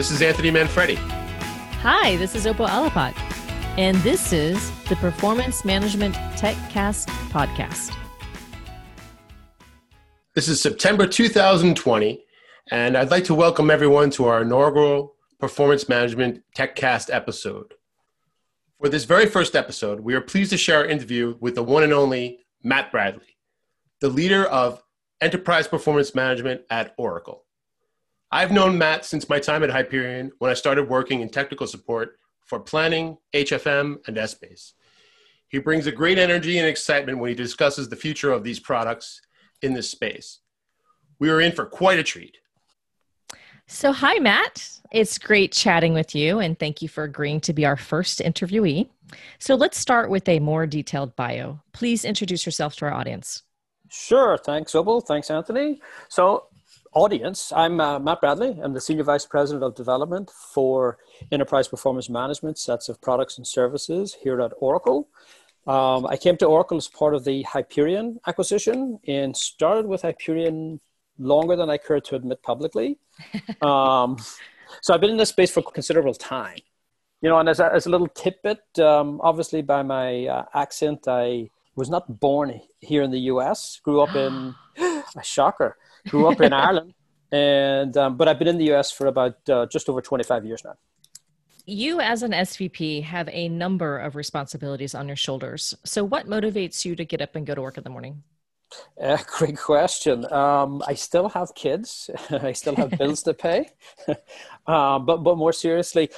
this is Anthony Manfredi. Hi, this is Opal Alapat, and this is the Performance Management TechCast podcast. This is September 2020, and I'd like to welcome everyone to our inaugural Performance Management TechCast episode. For this very first episode, we are pleased to share our interview with the one and only Matt Bradley, the leader of Enterprise Performance Management at Oracle. I've known Matt since my time at Hyperion when I started working in technical support for planning, HFM, and Essbase. He brings a great energy and excitement when he discusses the future of these products in this space. We are in for quite a treat. So, hi, Matt. It's great chatting with you, and thank you for agreeing to be our first interviewee. So, let's start with a more detailed bio. Please introduce yourself to our audience. Sure. Thanks, Opal. Thanks, Anthony. So, audience. I'm uh, Matt Bradley. I'm the Senior Vice President of Development for Enterprise Performance Management, sets of products and services here at Oracle. Um, I came to Oracle as part of the Hyperion acquisition and started with Hyperion longer than I care to admit publicly. Um, so I've been in this space for considerable time. You know, and as a, as a little tidbit, um, obviously by my uh, accent, I was not born here in the US, grew up in, a shocker, Grew up in Ireland, and um, but I've been in the US for about uh, just over 25 years now. You, as an SVP, have a number of responsibilities on your shoulders. So, what motivates you to get up and go to work in the morning? Uh, great question. Um, I still have kids. I still have bills to pay. uh, but but more seriously,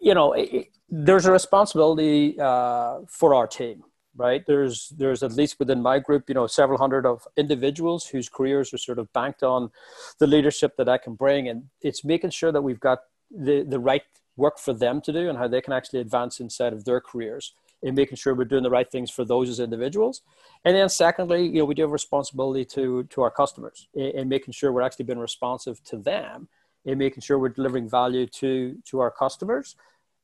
you know, it, there's a responsibility uh, for our team right? There's there's at least within my group you know several hundred of individuals whose careers are sort of banked on the leadership that i can bring. And it's making sure that we've got the the right work for them to do and how they can actually advance inside of their careers and making sure we're doing the right things for those as individuals. And then secondly you know we do have responsibility to to our customers and making sure we're actually being responsive to them and making sure we're delivering value to to our customers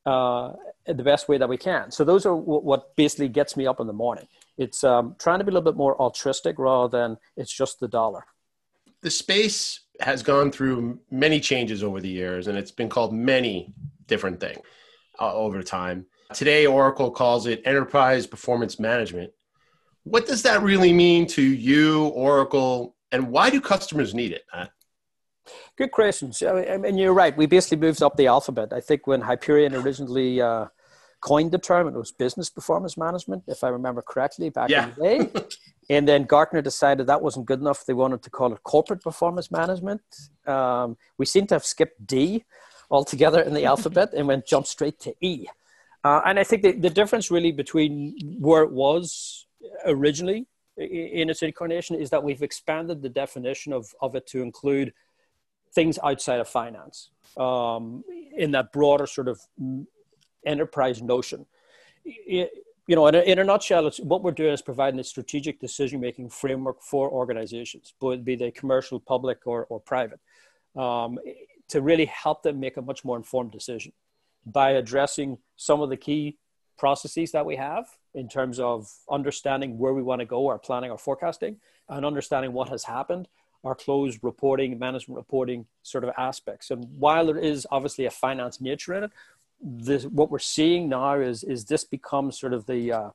uh, the best way that we can. So those are w- what basically gets me up in the morning. It's um, trying to be a little bit more altruistic rather than it's just the dollar. The space has gone through many changes over the years, and it's been called many different things uh, over time. Today, Oracle calls it enterprise performance management. What does that really mean to you, Oracle, and why do customers need it? Matt? Good questions. I mean, you're right. We basically moved up the alphabet. I think when Hyperion originally uh, coined the term, it was business performance management, if I remember correctly, back yeah. in the day. and then Gartner decided that wasn't good enough. They wanted to call it corporate performance management. Um, we seem to have skipped D altogether in the alphabet and went jump straight to E. Uh, and I think the, the difference really between where it was originally in its incarnation is that we've expanded the definition of, of it to include – things outside of finance um, in that broader sort of enterprise notion. It, you know, in a, in a nutshell, what we're doing is providing a strategic decision making framework for organizations, be they commercial, public, or, or private, um, to really help them make a much more informed decision by addressing some of the key processes that we have in terms of understanding where we want to go, our planning, our forecasting, and understanding what has happened our closed reporting, management reporting sort of aspects. And while there is obviously a finance nature in it, this, what we're seeing now is is this becomes sort of the uh,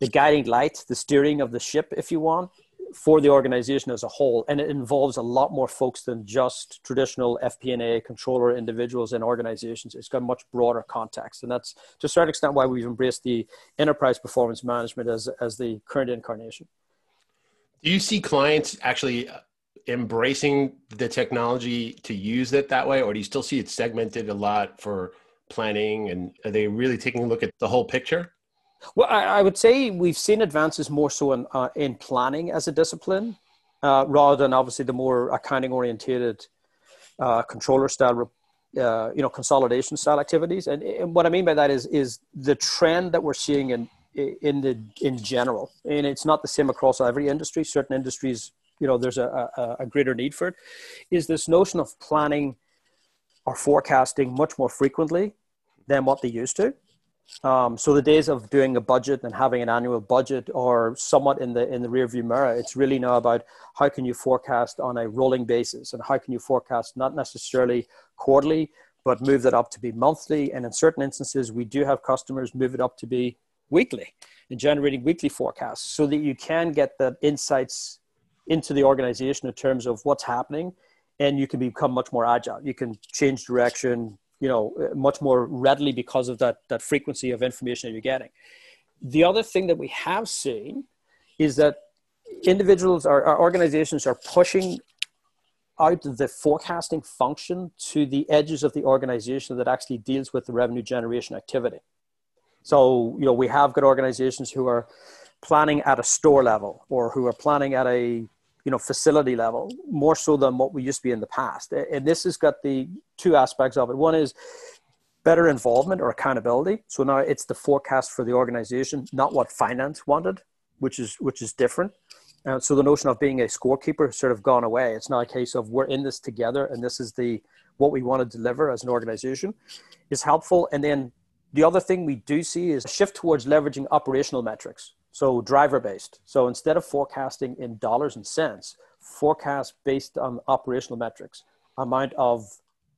the guiding light, the steering of the ship, if you want, for the organization as a whole. And it involves a lot more folks than just traditional FP&A controller individuals and organizations. It's got much broader context. And that's to a certain extent why we've embraced the enterprise performance management as, as the current incarnation. Do you see clients actually embracing the technology to use it that way, or do you still see it segmented a lot for planning? And are they really taking a look at the whole picture? Well, I, I would say we've seen advances more so in, uh, in planning as a discipline, uh, rather than obviously the more accounting orientated uh, controller style, uh, you know, consolidation style activities. And, and what I mean by that is is the trend that we're seeing in in the in general, and it's not the same across every industry. Certain industries you know there's a, a, a greater need for it is this notion of planning or forecasting much more frequently than what they used to um, so the days of doing a budget and having an annual budget are somewhat in the in the rearview mirror. It's really now about how can you forecast on a rolling basis and how can you forecast not necessarily quarterly, but move that up to be monthly. And in certain instances, we do have customers move it up to be weekly and generating weekly forecasts so that you can get the insights into the organization in terms of what's happening and you can become much more agile. You can change direction, you know, much more readily because of that, that frequency of information that you're getting. The other thing that we have seen is that individuals or, or organizations are pushing out the forecasting function to the edges of the organization that actually deals with the revenue generation activity. So, you know, we have good organizations who are planning at a store level or who are planning at a you know facility level more so than what we used to be in the past and this has got the two aspects of it one is better involvement or accountability so now it's the forecast for the organization not what finance wanted which is which is different so the notion of being a scorekeeper has sort of gone away. It's not a case of we're in this together and this is the what we want to deliver as an organization is helpful. And then the other thing we do see is a shift towards leveraging operational metrics. So driver based. So instead of forecasting in dollars and cents, forecast based on operational metrics, amount of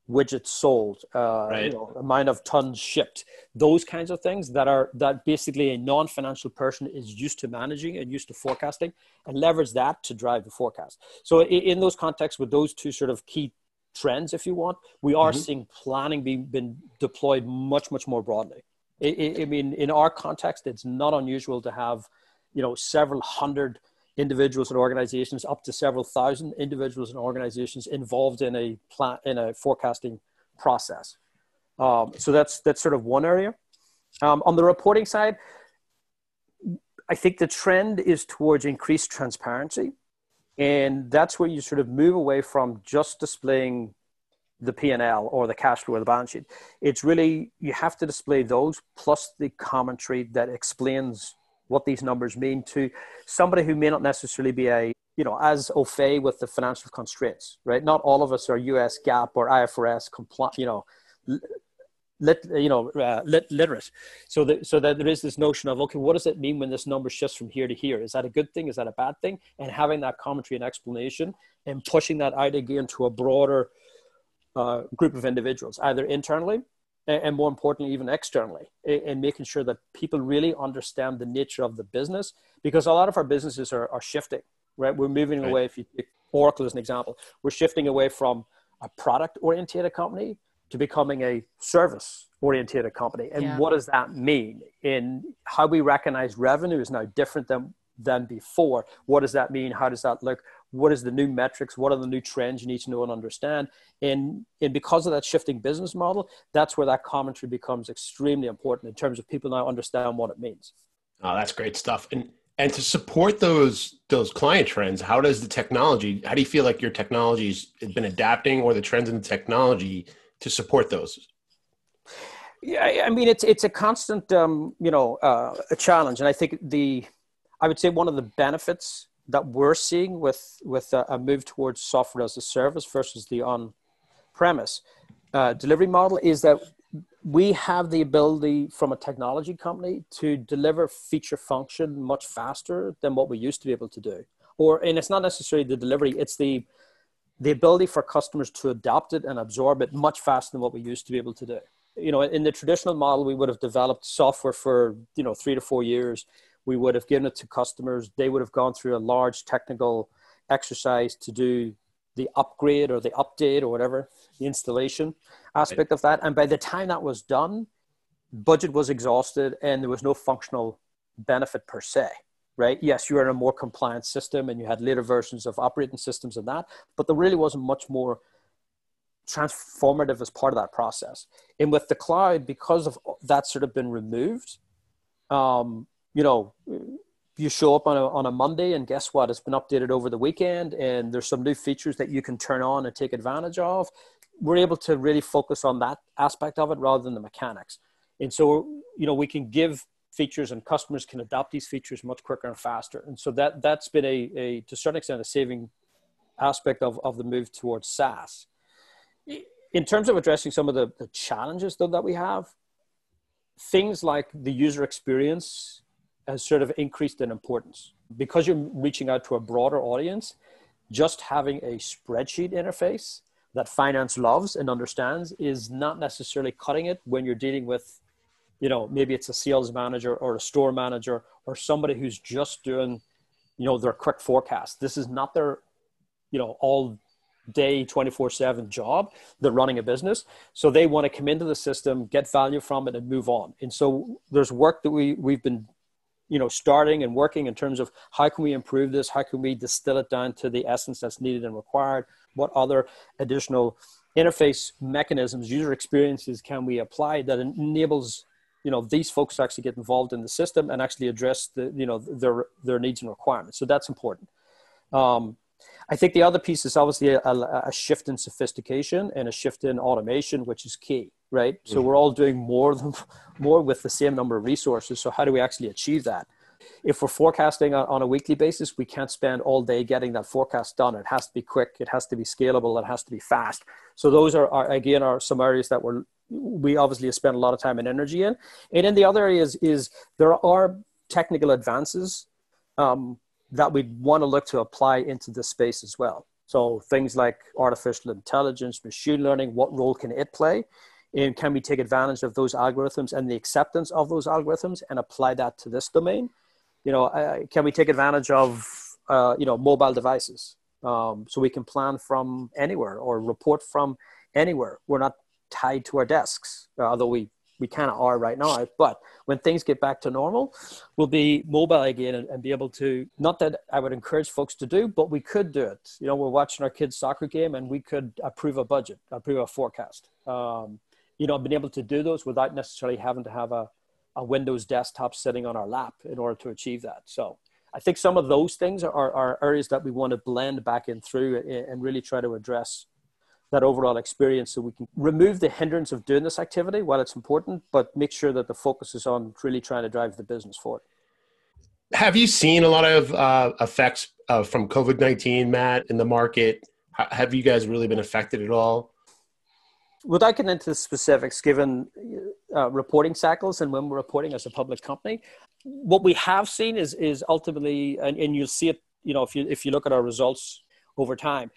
widgets sold, uh, right. you know, amount of tons shipped, those kinds of things that are that basically a non-financial person is used to managing and used to forecasting, and leverage that to drive the forecast. So in, those contexts, with those two sort of key trends, if you want, we are mm-hmm. seeing planning being been deployed much much more broadly. I, mean, in our context, it's not unusual to have, you know, several hundred individuals and organizations, up to several thousand individuals and organizations involved in a plan in a forecasting process. Um, so that's that's sort of one area. Um, on the reporting side, I think the trend is towards increased transparency, and that's where you sort of move away from just displaying the P&L or the cash flow or the balance sheet. It's really you have to display those plus the commentary that explains what these numbers mean to somebody who may not necessarily be a you know as au fait with the financial constraints right? Not all of us are us GAAP or ifrs compliant you know lit, you know uh, lit, literate. So that so that there is this notion of okay what does it mean when this number shifts from here to here? Is that a good thing? Is that a bad thing? And having that commentary and explanation and pushing that out again to a broader uh, group of individuals either internally and more importantly, even externally, and making sure that people really understand the nature of the business because a lot of our businesses are, are shifting, right? We're moving right. away, if you take Oracle as an example, we're shifting away from a product oriented company to becoming a service oriented company. And yeah. what does that mean? In how we recognize revenue is now different than than before. What does that mean? How does that look? What is the new metrics what are the new trends you need to know and understand. And and because of that shifting business model that's where that commentary becomes extremely important in terms of people now understand what it means. Oh that's great stuff. And and to support those those client trends how does the technology how do you feel like your technology's been adapting or the trends in the technology to support those? Yeah i mean it's it's a constant um, you know uh, a challenge. And i think the i would say one of the benefits that we're seeing with with a, a move towards software as a service versus the on premise uh, delivery model is that we have the ability from a technology company to deliver feature function much faster than what we used to be able to do. Or and it's not necessarily the delivery it's the the ability for customers to adopt it and absorb it much faster than what we used to be able to do. You know in the traditional model we would have developed software for you know three to four years we would have given it to customers. They would have gone through a large technical exercise to do the upgrade or the update or whatever, the installation aspect of that. And by the time that was done, budget was exhausted and there was no functional benefit per se, right? Yes, you were in a more compliant system and you had later versions of operating systems and that, but there really wasn't much more transformative as part of that process. And with the cloud, because of that sort of been removed, um, you know, you show up on a, on a Monday and guess what? It's been updated over the weekend and there's some new features that you can turn on and take advantage of. We're able to really focus on that aspect of it rather than the mechanics. And so, you know, we can give features and customers can adopt these features much quicker and faster. And so that, that's been a, a to a certain extent, a saving aspect of, of the move towards SaaS. In terms of addressing some of the, the challenges though that we have, things like the user experience has sort of increased in importance. Because you're reaching out to a broader audience just having a spreadsheet interface that finance loves and understands is not necessarily cutting it when you're dealing with you know maybe it's a sales manager or a store manager or somebody who's just doing you know their quick forecast. This is not their you know all day 24 7 job. They're running a business. So they want to come into the system get value from it and move on. And so there's work that we we've been you know starting and working in terms of how can we improve this? How can we distill it down to the essence that's needed and required? What other additional interface mechanisms user experiences can we apply that enables you know these folks to actually get involved in the system and actually address the you know their their needs and requirements? So that's important. Um, I think the other piece is obviously a, a, shift in sophistication and a shift in automation, which is key, right? So mm-hmm. we're all doing more than more with the same number of resources. So how do we actually achieve that? If we're forecasting on a weekly basis, we can't spend all day getting that forecast done. It has to be quick, it has to be scalable, it has to be fast. So those are, are again are some areas that we're we obviously spend a lot of time and energy in. And in the other areas is there are technical advances um, that we'd want to look to apply into this space as well. So things like artificial intelligence, machine learning, what role can it play? And can we take advantage of those algorithms and the acceptance of those algorithms and apply that to this domain? You know, uh, can we take advantage of, uh, you know, mobile devices? Um, so we can plan from anywhere or report from anywhere. We're not tied to our desks, although we we kind of are right now. But when things get back to normal, we'll be mobile again and, and, be able to, not that I would encourage folks to do, but we could do it. You know, we're watching our kids' soccer game and we could approve a budget, approve a forecast. Um, you know, I've been able to do those without necessarily having to have a, a Windows desktop sitting on our lap in order to achieve that. So I think some of those things are, are areas that we want to blend back in through and really try to address that overall experience so we can remove the hindrance of doing this activity while it's important, but make sure that the focus is on really trying to drive the business forward. Have you seen a lot of uh, effects uh, from COVID 19, Matt, in the market? have you guys really been affected at all? Without getting into the specifics, given uh, reporting cycles and when we're reporting as a public company, what we have seen is is ultimately, and, and you'll see it, you know, if you if you look at our results over time,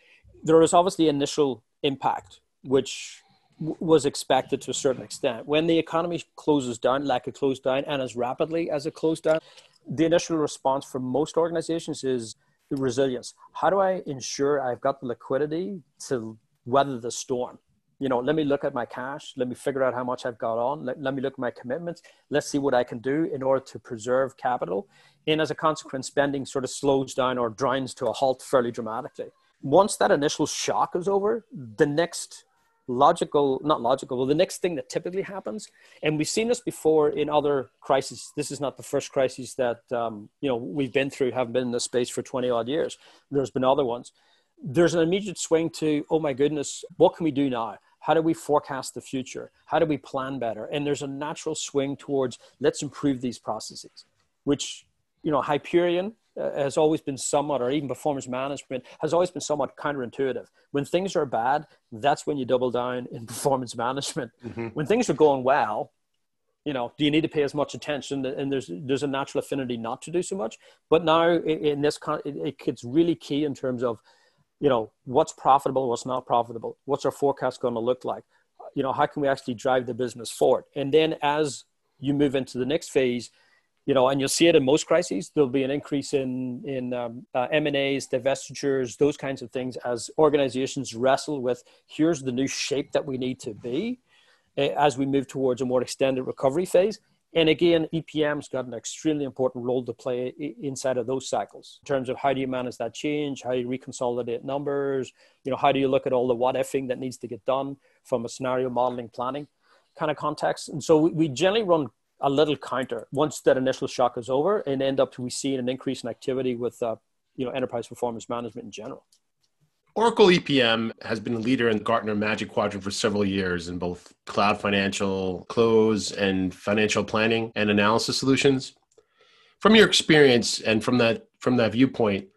there is obviously initial impact, which was expected to a certain extent. When the economy closes down, like it closed down, and as rapidly as it closed down, the initial response for most organizations is resilience. How do I ensure I've got the liquidity to weather the storm? You know, let me look at my cash. Let me figure out how much I've got on. Let, let me look at my commitments. Let's see what I can do in order to preserve capital. And as a consequence, spending sort of slows down or drowns to a halt fairly dramatically once that initial shock is over, the next logical, not logical, well, the next thing that typically happens, and we've seen this before in other crises. This is not the first crisis that um, you know we've been through. haven't been in this space for twenty odd years. There's been other ones. There's an immediate swing to, oh my goodness, what can we do now? How do we forecast the future? How do we plan better? And there's a natural swing towards let's improve these processes, which you know Hyperion uh, has always been somewhat, or even performance management has always been somewhat counterintuitive. When things are bad, that's when you double down in performance management. Mm-hmm. When things are going well, you know, do you need to pay as much attention? And there's there's a natural affinity not to do so much. But now in this, con- it, it's really key in terms of, you know, what's profitable, what's not profitable, what's our forecast going to look like, you know, how can we actually drive the business forward? And then as you move into the next phase, you know, and you'll see it in most crises. There'll be an increase in in um, uh, M and A's, divestitures, those kinds of things, as organizations wrestle with here's the new shape that we need to be uh, as we move towards a more extended recovery phase. And again, EPM's got an extremely important role to play inside of those cycles in terms of how do you manage that change, how you reconsolidate numbers, you know, how do you look at all the what ifing that needs to get done from a scenario modeling planning kind of context. And so we, generally run a little counter once that initial shock is over and end up we see an increase in activity with uh, you know enterprise performance management in general oracle epm has been a leader in the gartner magic quadrant for several years in both cloud financial close and financial planning and analysis solutions from your experience and from that from that viewpoint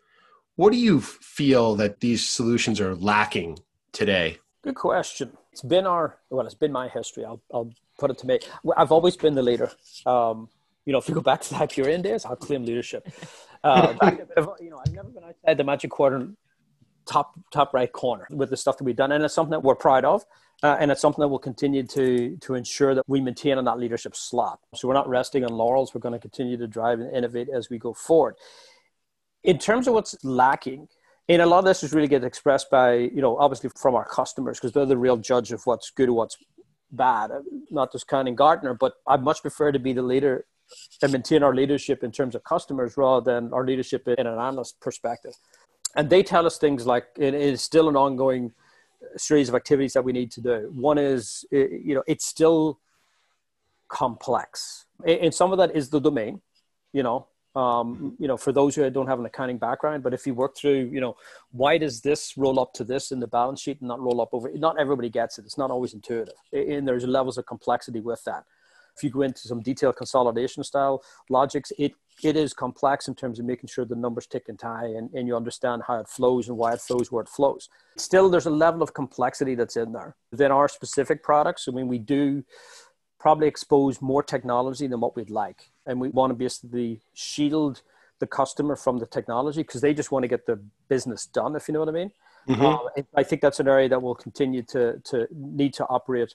what do you feel that these solutions are lacking today good question it's been our well it's been my history i'll, I'll put it to me. I've always been the leader. Um, you know, if you go back to the Hyperion days, I'll claim leadership. Uh, you know, I've never been outside the Magic Quadrant top top right corner with the stuff that we've done, and it's something that we're proud of. Uh, and it's something that we'll continue to to ensure that we maintain on that leadership slot. So we're not resting on laurels. We're going to continue to drive and innovate as we go forward. In terms of what's lacking, and a lot of this is really get expressed by you know obviously from our customers because they're the real judge of what's good or what's bad. Not just counting Gartner, but I'd much prefer to be the leader and maintain our leadership in terms of customers rather than our leadership in an analyst perspective. And they tell us things like it is still an ongoing series of activities that we need to do. One is, you know, it's still complex. And some of that is the domain, you know, um, you know, for those who don't have an accounting background, but if you work through, you know, why does this roll up to this in the balance sheet and not roll up over? Not everybody gets it. It's not always intuitive, and there's levels of complexity with that. If you go into some detailed consolidation style logics, it it is complex in terms of making sure the numbers tick and tie and, and you understand how it flows and why it flows where it flows. Still, there's a level of complexity that's in there. Within our specific products, I mean, we do probably expose more technology than what we'd like. And we want to basically shield the customer from the technology because they just want to get the business done, if you know what I mean. Mm-hmm. Um, I think that's an area that we'll continue to, to need to operate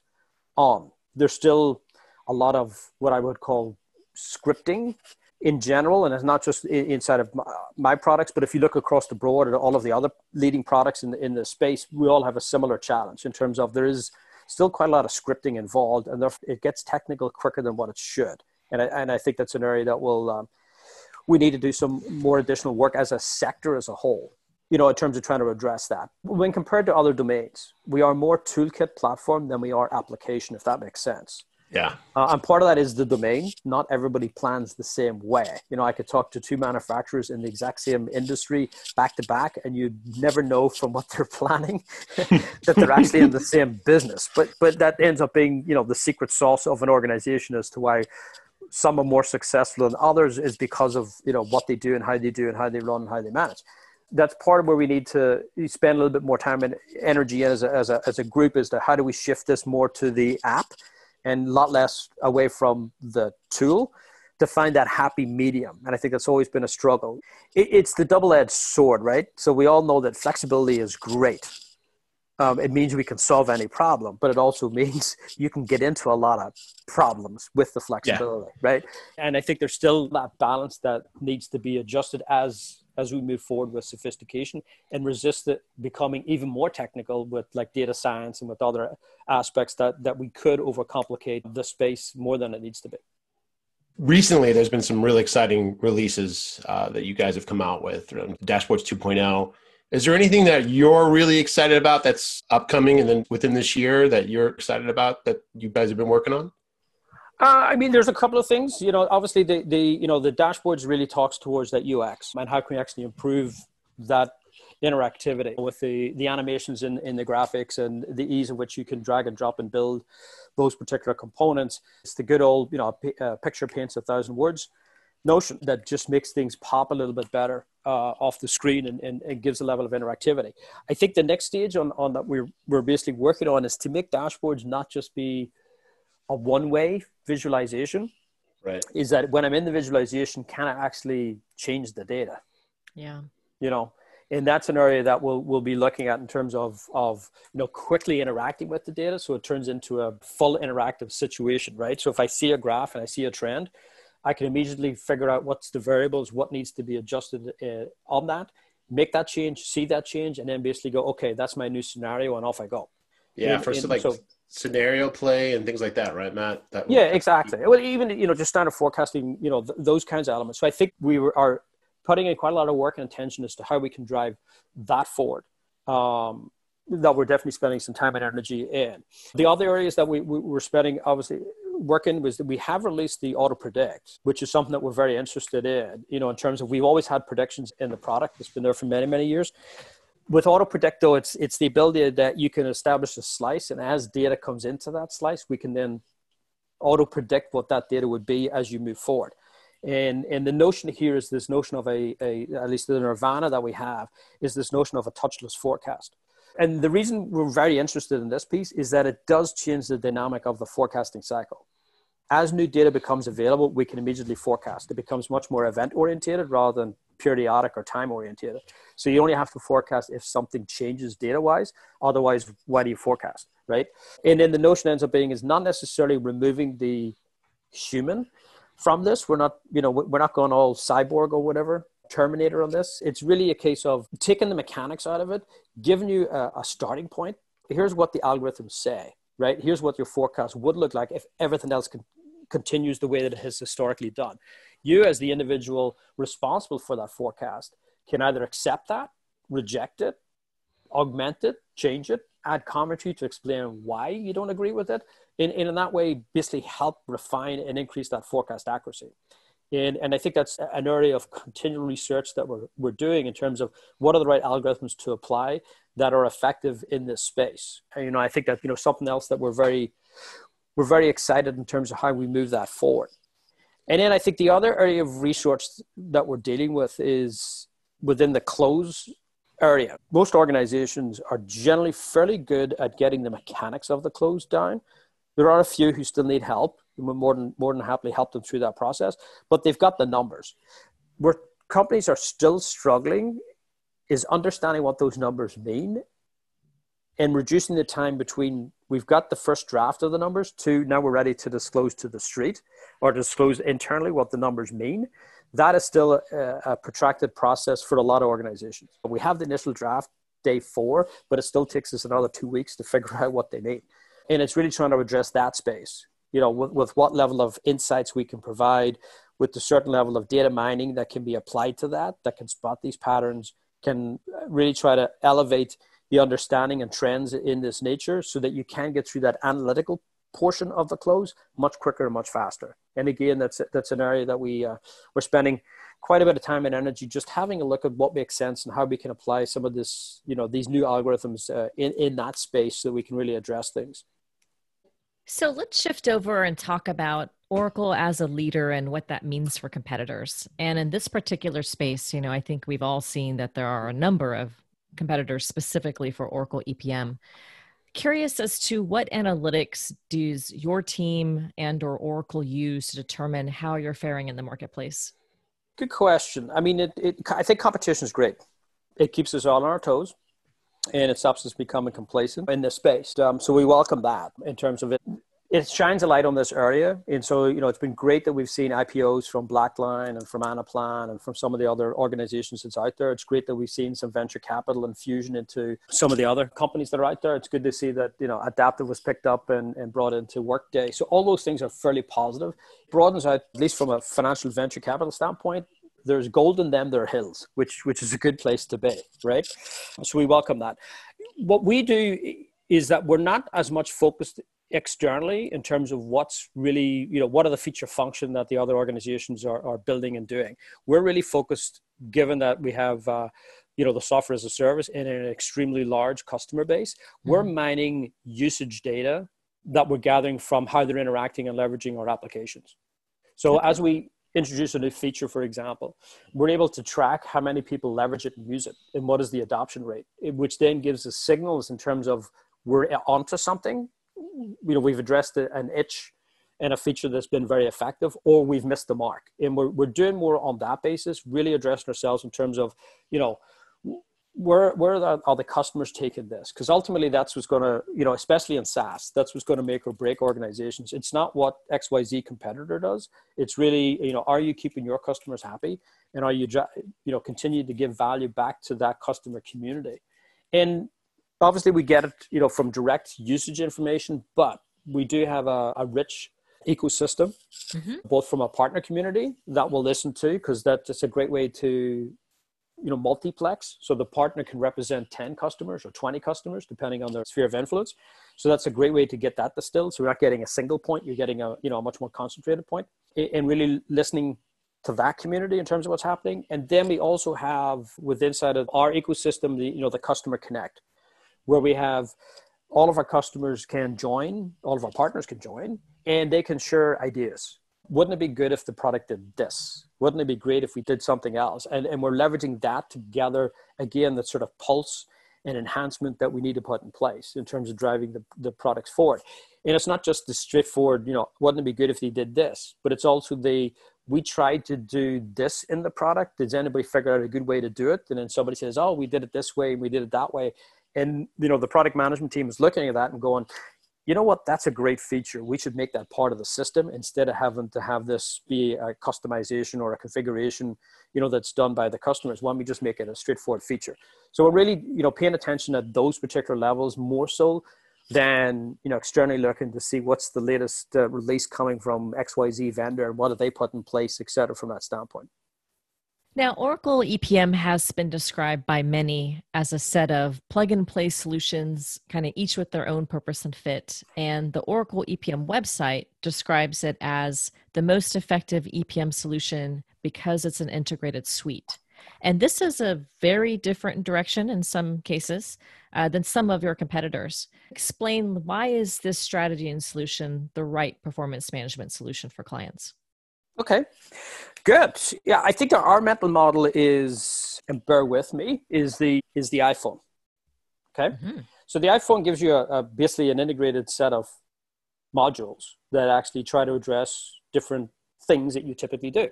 on. There's still a lot of what I would call scripting in general, and it's not just inside of my, products, but if you look across the board at all of the other leading products in the, in the space, we all have a similar challenge in terms of there is still quite a lot of scripting involved, and it gets technical quicker than what it should. And I, and I think that's an area that will um, we need to do some more additional work as a sector as a whole. You know, in terms of trying to address that. When compared to other domains, we are more toolkit platform than we are application, if that makes sense. Yeah. Uh, and part of that is the domain. Not everybody plans the same way. You know, I could talk to two manufacturers in the exact same industry back to back, and you'd never know from what they're planning that they're actually in the same business. But but that ends up being, you know, the secret sauce of an organization as to why some are more successful than others is because of you know what they do and how they do and how they run and how they manage that's part of where we need to spend a little bit more time and energy as a, as a, as a group is to how do we shift this more to the app and a lot less away from the tool to find that happy medium. And I think that's always been a struggle. It, it's the double edged sword, right? So we all know that flexibility is great. Um, it means we can solve any problem, but it also means you can get into a lot of problems with the flexibility, yeah. right? And I think there's still that balance that needs to be adjusted as as we move forward with sophistication and resist it becoming even more technical with like data science and with other aspects that that we could overcomplicate the space more than it needs to be. Recently there's been some really exciting releases uh, that you guys have come out with dashboards 2.0 is there anything that you're really excited about that's upcoming and then within this year that you're excited about that you guys have been working on uh, I mean, there's a couple of things. You know, obviously the the you know the dashboards really talks towards that UX and how can we actually improve that interactivity with the the animations in in the graphics and the ease in which you can drag and drop and build those particular components. It's the good old you know uh, picture paints a thousand words notion that just makes things pop a little bit better uh, off the screen and, and, and, gives a level of interactivity. I think the next stage on, on that we're, we're basically working on is to make dashboards not just be a one way visualization right. is that when i'm in the visualization can i actually change the data? Yeah. You know and that's an area that we'll, we'll be looking at in terms of, of you know quickly interacting with the data. So it turns into a full interactive situation right? So if i see a graph and i see a trend i can immediately figure out what's the variables what needs to be adjusted uh, on that make that change see that change and then basically go okay that's my new scenario and off i go yeah and, for and, like so, scenario play and things like that, right, Matt? That yeah, exactly. Well, even you know, just standard forecasting, you know, th- those kinds of elements. So I think we were, are putting in quite a lot of work and attention as to how we can drive that forward. Um, that we're definitely spending some time and energy in. The other areas that we, we were spending obviously working was that we have released the auto predict, which is something that we're very interested in. You know, in terms of we've always had predictions in the product. It's been there for many many years, with auto predict though it's it's the ability that you can establish a slice and as data comes into that slice we can then auto predict what that data would be as you move forward. And and the notion here is this notion of a, a at least the nirvana that we have is this notion of a touchless forecast. And the reason we're very interested in this piece is that it does change the dynamic of the forecasting cycle. As new data becomes available we can immediately forecast. It becomes much more event oriented rather than periodic or time oriented. So you only have to forecast if something changes data wise. Otherwise, why do you forecast, right? And then the notion ends up being is not necessarily removing the human from this. We're not, you know, we're not going all cyborg or whatever. Terminator on this. It's really a case of taking the mechanics out of it, giving you a, a starting point. Here's what the algorithms say, right? Here's what your forecast would look like if everything else can, continues the way that it has historically done. You, as the individual responsible for that forecast, can either accept that, reject it, augment it, change it, add commentary to explain why you don't agree with it, and, and in that way, basically help refine and increase that forecast accuracy. And, and I think that's an area of continual research that we're, we're doing in terms of what are the right algorithms to apply that are effective in this space. And, you know, I think that, you know, something else that we're very, we're very excited in terms of how we move that forward. And then I think the other area of research that we're dealing with is within the close area. Most organizations are generally fairly good at getting the mechanics of the close down. There are a few who still need help. We more than more than happily help them through that process, but they've got the numbers. Where companies are still struggling is understanding what those numbers mean and reducing the time between we've got the first draft of the numbers to now we're ready to disclose to the street or disclose internally what the numbers mean that is still a, a, protracted process for a lot of organizations. We have the initial draft day four, but it still takes us another two weeks to figure out what they need. And it's really trying to address that space, you know, with, with what level of insights we can provide, with the certain level of data mining that can be applied to that, that can spot these patterns, can really try to elevate the understanding and trends in this nature so that you can get through that analytical portion of the close much quicker and much faster. And again, that's that's an area that we uh, we're spending quite a bit of time and energy just having a look at what makes sense and how we can apply some of this, you know, these new algorithms uh, in in that space so that we can really address things. So let's shift over and talk about Oracle as a leader and what that means for competitors. And in this particular space, you know, I think we've all seen that there are a number of competitors specifically for Oracle EPM curious as to what analytics does your team and or oracle use to determine how you're faring in the marketplace? Good question. I mean it, it i think competition is great. It keeps us all on our toes and it stops us becoming complacent in this space. Um, so we welcome that in terms of it it shines a light on this area. And so, you know, it's been great that we've seen IPOs from Blackline and from Anaplan and from some of the other organizations that's out there. It's great that we've seen some venture capital infusion into some of the other companies that are out there. It's good to see that, you know, Adaptive was picked up and, and brought into Workday. So all those things are fairly positive. Broadens out, at least from a financial venture capital standpoint, there's gold in them, there are hills, which which is a good place to be, right? So we welcome that. What we do is that we're not as much focused externally in terms of what's really you know what are the feature function that the other organizations are, are building and doing. We're really focused given that we have uh, you know the software as a service in an extremely large customer base mm-hmm. we're mining usage data that we're gathering from how they're interacting and leveraging our applications. So as we introduce a new feature for example we're able to track how many people leverage it and use it and what is the adoption rate which then gives us signals in terms of we're onto something you know we've addressed an itch and a feature that's been very effective or we've missed the mark. And we're, we're doing more on that basis really addressing ourselves in terms of you know where where are the, customers taking this? Because ultimately that's what's going to you know especially in saas that's what's going to make or break organizations. It's not what xyz competitor does. It's really you know are you keeping your customers happy? And are you you know continue to give value back to that customer community? And obviously we get it you know from direct usage information but we do have a, a rich ecosystem mm-hmm. both from a partner community that we'll listen to because that's a great way to you know multiplex. So the partner can represent 10 customers or 20 customers depending on their sphere of influence. So that's a great way to get that distilled. So you're not getting a single point you're getting a you know a much more concentrated point and really listening to that community in terms of what's happening. And then we also have within inside of our ecosystem the you know the customer connect where we have all of our customers can join, all of our partners can join, and they can share ideas. Wouldn't it be good if the product did this? Wouldn't it be great if we did something else? And, and we're leveraging that together, again, that sort of pulse and enhancement that we need to put in place in terms of driving the, the products forward. And it's not just the straightforward, you know, wouldn't it be good if they did this? But it's also the we tried to do this in the product. Does anybody figure out a good way to do it? And then somebody says, oh, we did it this way, and we did it that way. And, you know, the product management team is looking at that and going, you know what, that's a great feature. We should make that part of the system instead of having to have this be a customization or a configuration, you know, that's done by the customers. Why don't we just make it a straightforward feature? So we're really, you know, paying attention at those particular levels more so than you know externally looking to see what's the latest uh, release coming from xyz vendor and what have they put in place et cetera from that standpoint now oracle epm has been described by many as a set of plug and play solutions kind of each with their own purpose and fit and the oracle epm website describes it as the most effective epm solution because it's an integrated suite and this is a very different direction in some cases uh, than some of your competitors. Explain why is this strategy and solution the right performance management solution for clients? Okay, good. Yeah, I think our mental model is, and bear with me, is the is the iPhone. Okay, mm-hmm. so the iPhone gives you a, a basically an integrated set of modules that actually try to address different things that you typically do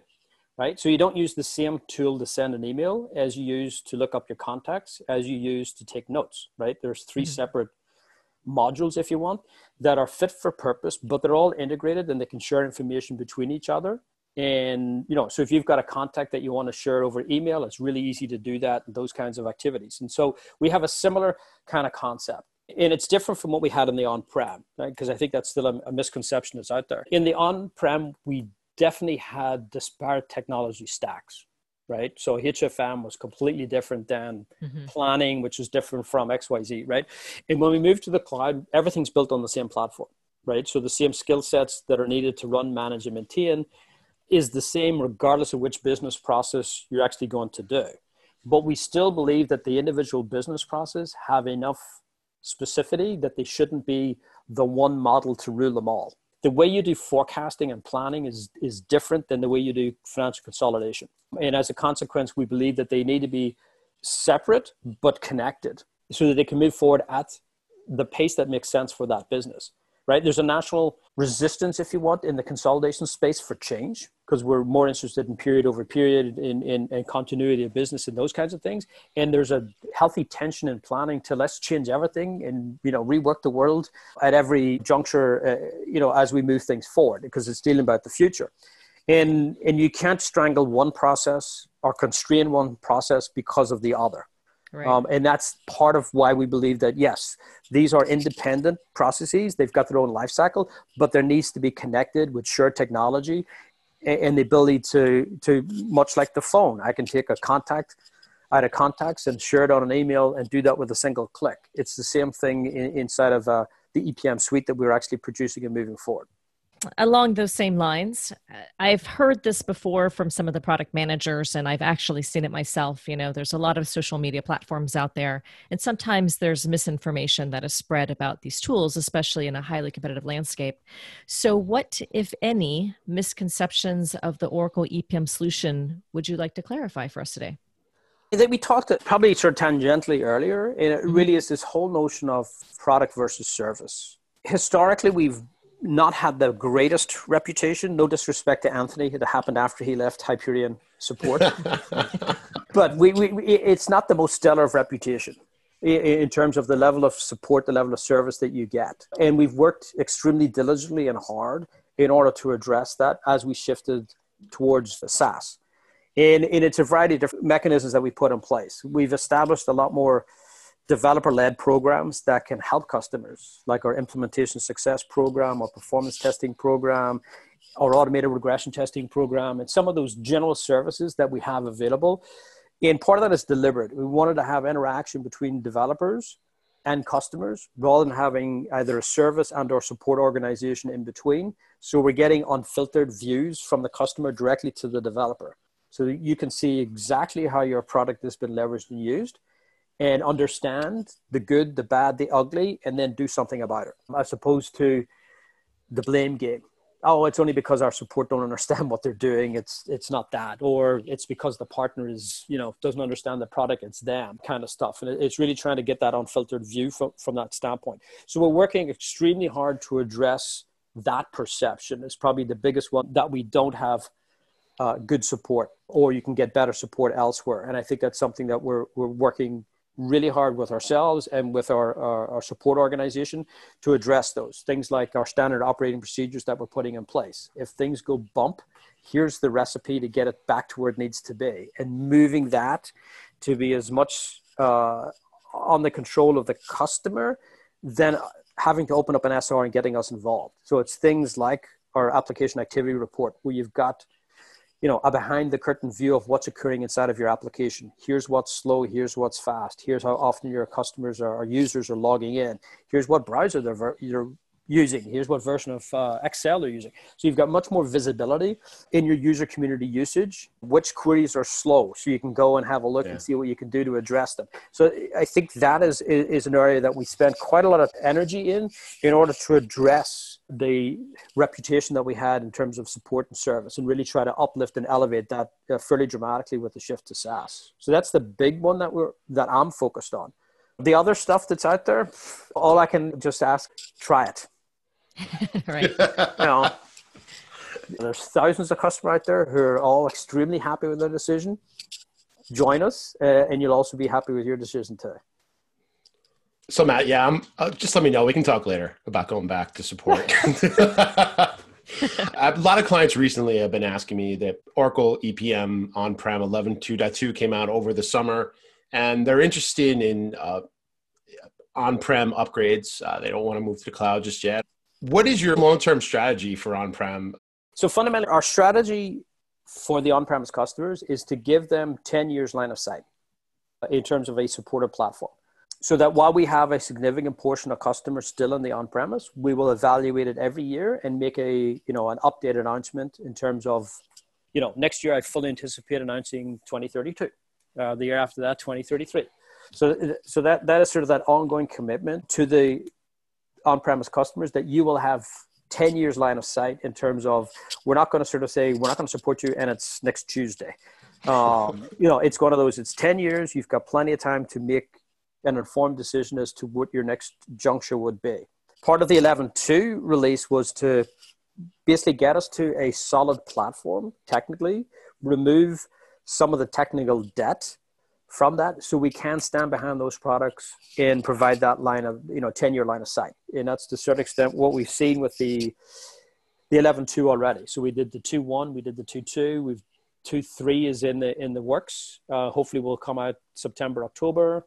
right? So you don't use the same tool to send an email as you use to look up your contacts, as you use to take notes, right? There's 3 mm-hmm. separate modules, if you want, that are fit for purpose, but they're all integrated and they can share information between each other. And you know, so if you've got a contact that you want to share over email, it's really easy to do that. Those kinds of activities. And so we have a similar kind of concept and it's different from what we had in the on-prem right because i think that's still a, a misconception that's out there in the on-prem we definitely had disparate technology stacks, right? So HFM was completely different than mm-hmm. planning, which was different from XYZ, right? And when we moved to the cloud, everything's built on the same platform, right? So the same skill sets that are needed to run, manage, and maintain is the same regardless of which business process you're actually going to do. But we still believe that the individual business process have enough specificity that they shouldn't be the one model to rule them all. The way you do forecasting and planning is is different than the way you do financial consolidation. And as a consequence we believe that they need to be separate but connected so that they can move forward at the pace that makes sense for that business right? There's a natural resistance, if you want, in the consolidation space for change because we're more interested in period over period, in, in, in, continuity of business and those kinds of things. And there's a healthy tension in planning to let's change everything and, you know, rework the world at every juncture, uh, you know, as we move things forward because it's dealing about the future. And, and you can't strangle one process or constrain one process because of the other Right. Um, and that's part of why we believe that, yes, these are independent processes. They've got their own life cycle, but there needs to be connected with shared technology and, and the ability to, to, much like the phone, I can take a contact out of contacts and share it on an email and do that with a single click. It's the same thing in, inside of uh, the EPM suite that we're actually producing and moving forward along those same lines i've heard this before from some of the product managers and i've actually seen it myself you know there's a lot of social media platforms out there and sometimes there's misinformation that is spread about these tools especially in a highly competitive landscape. So what if any misconceptions of the oracle epm solution would you like to clarify for us today? That we talked probably sort of tangentially earlier and it mm-hmm. really is this whole notion of product versus service. Historically we've not had the greatest reputation. No disrespect to Anthony, it happened after he left Hyperion support. but we, we, it's not the most stellar of reputation in terms of the level of support, the level of service that you get. And we've worked extremely diligently and hard in order to address that as we shifted towards SaaS. And, and it's a variety of different mechanisms that we put in place. We've established a lot more developer led programs that can help customers, like our implementation success program, or performance testing program, our automated regression testing program, and some of those general services that we have available. And part of that is deliberate. We wanted to have interaction between developers and customers rather than having either a service and or support organization in between. So we're getting unfiltered views from the customer directly to the developer. So you can see exactly how your product has been leveraged and used and understand the good, the bad, the ugly, and then do something about it, as opposed to the blame game. Oh, it's only because our support don't understand what they're doing. It's it's not that, or it's because the partner is you know doesn't understand the product. It's them kind of stuff, and it's really trying to get that unfiltered view from from that standpoint. So we're working extremely hard to address that perception. It's probably the biggest one that we don't have uh, good support, or you can get better support elsewhere. And I think that's something that we're we're working really hard with ourselves and with our, our, our, support organization to address those things like our standard operating procedures that we're putting in place. If things go bump, here's the recipe to get it back to where it needs to be. And moving that to be as much uh, on the control of the customer than having to open up an SR and getting us involved. So it's things like our application activity report where you've got you know a behind the curtain view of what's occurring inside of your application here's what's slow here's what's fast here's how often your customers or users are logging in here's what browser they're, you're using. Here's what version of uh, Excel they're using. So you've got much more visibility in your user community usage, which queries are slow. So you can go and have a look yeah. and see what you can do to address them. So I think that is, is an area that we spend quite a lot of energy in, in order to address the reputation that we had in terms of support and service and really try to uplift and elevate that uh, fairly dramatically with the shift to SaaS. So that's the big one that we're, that I'm focused on. The other stuff that's out there, all I can just ask, try it right. you know, there's thousands of customers out there who are all extremely happy with their decision. Join us, uh, and you'll also be happy with your decision too. So Matt, yeah, I'm, uh, just let me know. We can talk later about going back to support. a lot of clients recently have been asking me that Oracle EPM on-prem 11.2.2 came out over the summer, and they're interested in uh, on-prem upgrades. Uh, they don't want to move to the cloud just yet. What is your long term strategy for on prem? So, fundamentally, our strategy for the on premise customers is to give them 10 years line of sight in terms of a supported platform. So that while we have a significant portion of customers still in the on premise, we will evaluate it every year and make a you know an updated announcement in terms of you know next year I fully anticipate announcing 2032. Uh, the year after that 2033 so so that that is sort of that ongoing commitment to the on-premise customers that you will have 10 years line of sight in terms of we're not going to sort of say we're not going to support you and it's next tuesday um, you know it's one of those it's 10 years you've got plenty of time to make an informed decision as to what your next juncture would be. Part of the 11.2 release was to basically get us to a solid platform technically remove some of the technical debt from that so we can stand behind those products and provide that line of you know 10 year line of sight. And that's to a certain extent what we've seen with the the 11.2 already. So we did the 2.1 we did the 2.2 we've 2.3 is in the in the works. Uh, hopefully will come out september october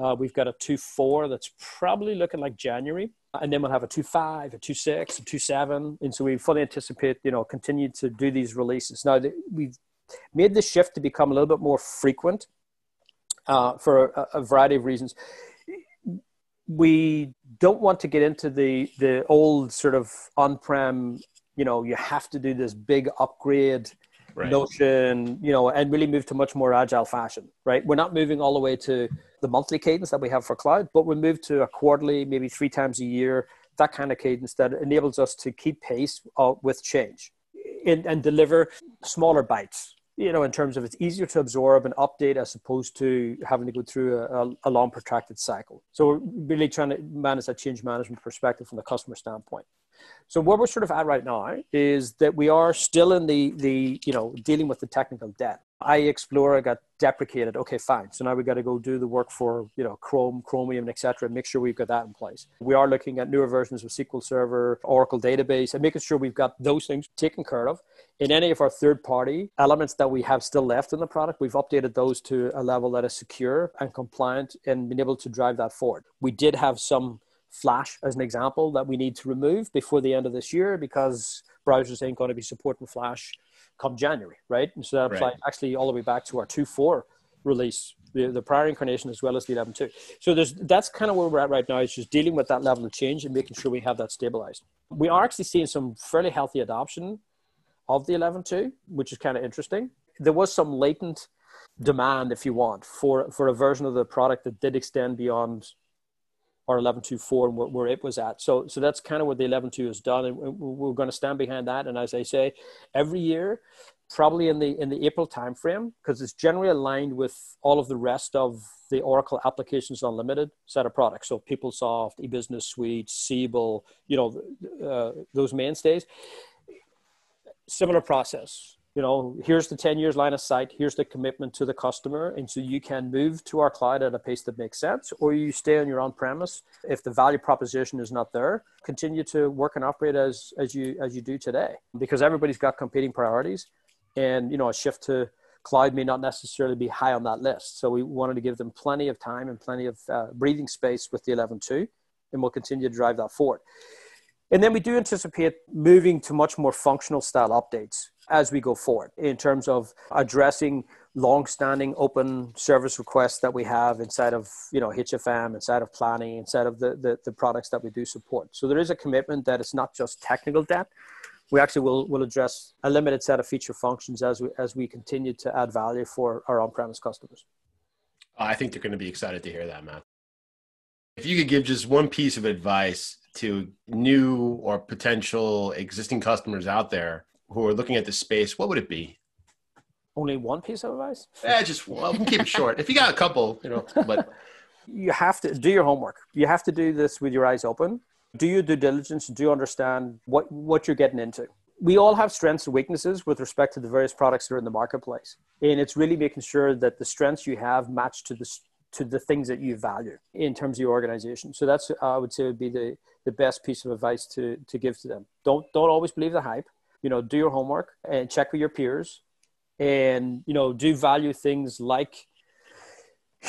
uh, we've got a 2.4 that's probably looking like january and then we'll have a 2.5 a 2.6 a 2.7 and so we fully anticipate you know continue to do these releases now we've made the shift to become a little bit more frequent uh, for a, a, variety of reasons. We don't want to get into the the old sort of on-prem. You know, you have to do this big upgrade right. notion. You know, and really move to much more agile fashion. Right? We're not moving all the way to the monthly cadence that we have for cloud, but we move to a quarterly, maybe three times a year, that kind of cadence that enables us to keep pace uh, with change and, and deliver smaller bites you know, in terms of it's easier to absorb and update as opposed to having to go through a, a, long protracted cycle. So we're really trying to manage that change management perspective from the customer standpoint. So where we're sort of at right now is that we are still in the the you know dealing with the technical debt. IE Explorer got deprecated. Okay, fine. So now we've got to go do the work for you know Chrome, Chromium, etc. Make sure we've got that in place. We are looking at newer versions of SQL Server, Oracle database, and making sure we've got those things taken care of. In any of our third-party elements that we have still left in the product, we've updated those to a level that is secure and compliant, and been able to drive that forward. We did have some Flash as an example that we need to remove before the end of this year because browsers ain't going to be supporting Flash come January, right? And so that applies right. actually all the way back to our 2.4 release, the, the prior incarnation as well as the 11.2. So there's that's kind of where we're at right now. Is just dealing with that level of change and making sure we have that stabilized. We are actually seeing some fairly healthy adoption of the 11.2, which is kind of interesting. There was some latent demand, if you want, for for a version of the product that did extend beyond or 11.2.4 and where, where, it was at. So, so that's kind of what the 11.2 has done. And we're going to stand behind that. And as I say, every year, probably in the, in the April timeframe, because it's generally aligned with all of the rest of the Oracle Applications Unlimited set of products. So PeopleSoft, eBusiness Suite, Siebel, you know, uh, those mainstays. Similar process you know, here's the 10 years line of sight, here's the commitment to the customer. And so you can move to our cloud at a pace that makes sense, or you stay on your on premise. If the value proposition is not there, continue to work and operate as, as you as you do today. Because everybody's got competing priorities. And you know, a shift to cloud may not necessarily be high on that list. So we wanted to give them plenty of time and plenty of uh, breathing space with the 11.2, and we'll continue to drive that forward. And then we do anticipate moving to much more functional style updates as we go forward in terms of addressing long-standing open service requests that we have inside of you know HFM, inside of planning, inside of the, the, the products that we do support. So there is a commitment that it's not just technical debt. We actually will, will address a limited set of feature functions as we as we continue to add value for our on-premise customers. I think they're going to be excited to hear that, Matt. If you could give just one piece of advice to new or potential existing customers out there who are looking at this space, what would it be? Only one piece of advice? Yeah, just well, keep it short. If you got a couple, you know, but you have to do your homework. You have to do this with your eyes open. Do your due diligence. Do you understand what what you're getting into? We all have strengths and weaknesses with respect to the various products that are in the marketplace, and it's really making sure that the strengths you have match to the to the things that you value in terms of your organization. So that's I would say would be the the best piece of advice to to give to them. Don't don't always believe the hype you know do your homework and check with your peers and you know do value things like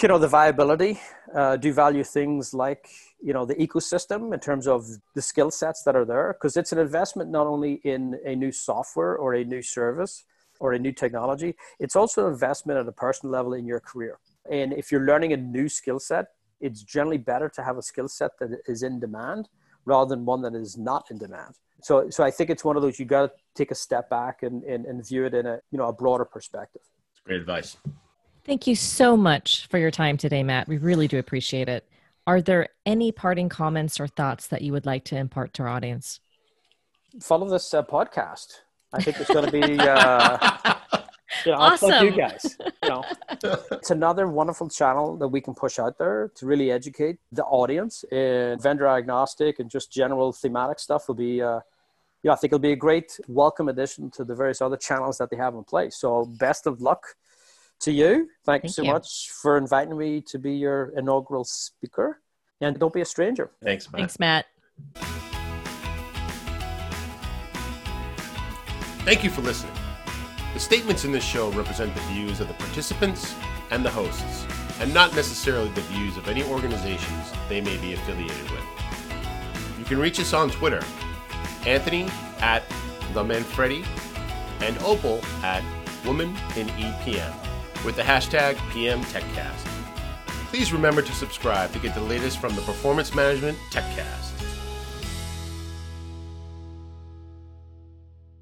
you know the viability uh, do value things like you know the ecosystem in terms of the skill sets that are there because it's an investment not only in a new software or a new service or a new technology it's also an investment at a personal level in your career and if you're learning a new skill set it's generally better to have a skill set that is in demand rather than one that is not in demand so so I think it's one of those you got to take a step back and, and and view it in a you know a broader perspective. It's Great advice. Thank you so much for your time today, Matt. We really do appreciate it. Are there any parting comments or thoughts that you would like to impart to our audience? Follow this uh, podcast. I think it's going to be uh, you know, awesome. you guys. You know, it's another wonderful channel that we can push out there to really educate the audience in vendor agnostic and just general thematic stuff will be. Uh, yeah, I think it'll be a great welcome addition to the various other channels that they have in place. So, best of luck to you. Thank, Thank you so you. much for inviting me to be your inaugural speaker. And don't be a stranger. Thanks, Matt. Thanks, Matt. Thank you for listening. Statements in this show represent the views of the participants and the hosts, and not necessarily the views of any organizations they may be affiliated with. You can reach us on Twitter, Anthony at the Manfredi, and Opal at Woman in EPM, with the hashtag PMTechcast. Please remember to subscribe to get the latest from the Performance Management TechCast.